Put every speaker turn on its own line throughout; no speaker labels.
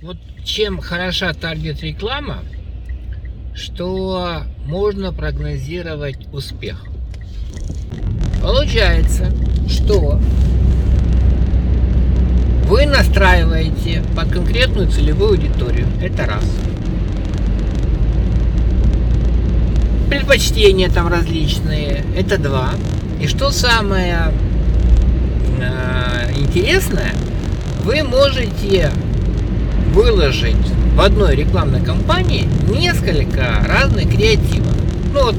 Вот чем хороша таргет-реклама, что можно прогнозировать успех. Получается, что вы настраиваете под конкретную целевую аудиторию. Это раз. Предпочтения там различные. Это два. И что самое э, интересное, вы можете выложить в одной рекламной кампании несколько разных креативов. Ну вот,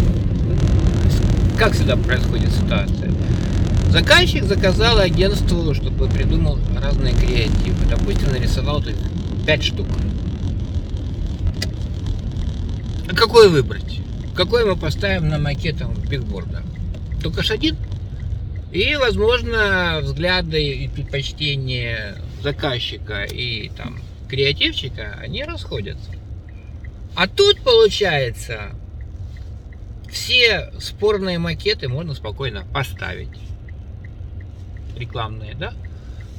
как всегда происходит ситуация. Заказчик заказал агентству, чтобы придумал разные креативы. Допустим, нарисовал тут 5 штук. А какой выбрать? Какой мы поставим на макетах бигборда? Только ж один? И, возможно, взгляды и предпочтения заказчика и там креативщика, они расходятся. А тут получается, все спорные макеты можно спокойно поставить. Рекламные, да?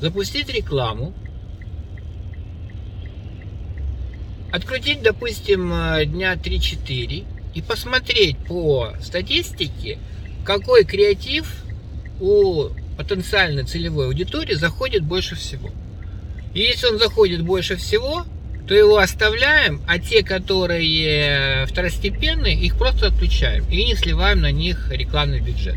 Запустить рекламу. Открутить, допустим, дня 3-4 и посмотреть по статистике, какой креатив у потенциальной целевой аудитории заходит больше всего. Если он заходит больше всего, то его оставляем, а те, которые второстепенные, их просто отключаем и не сливаем на них рекламный бюджет.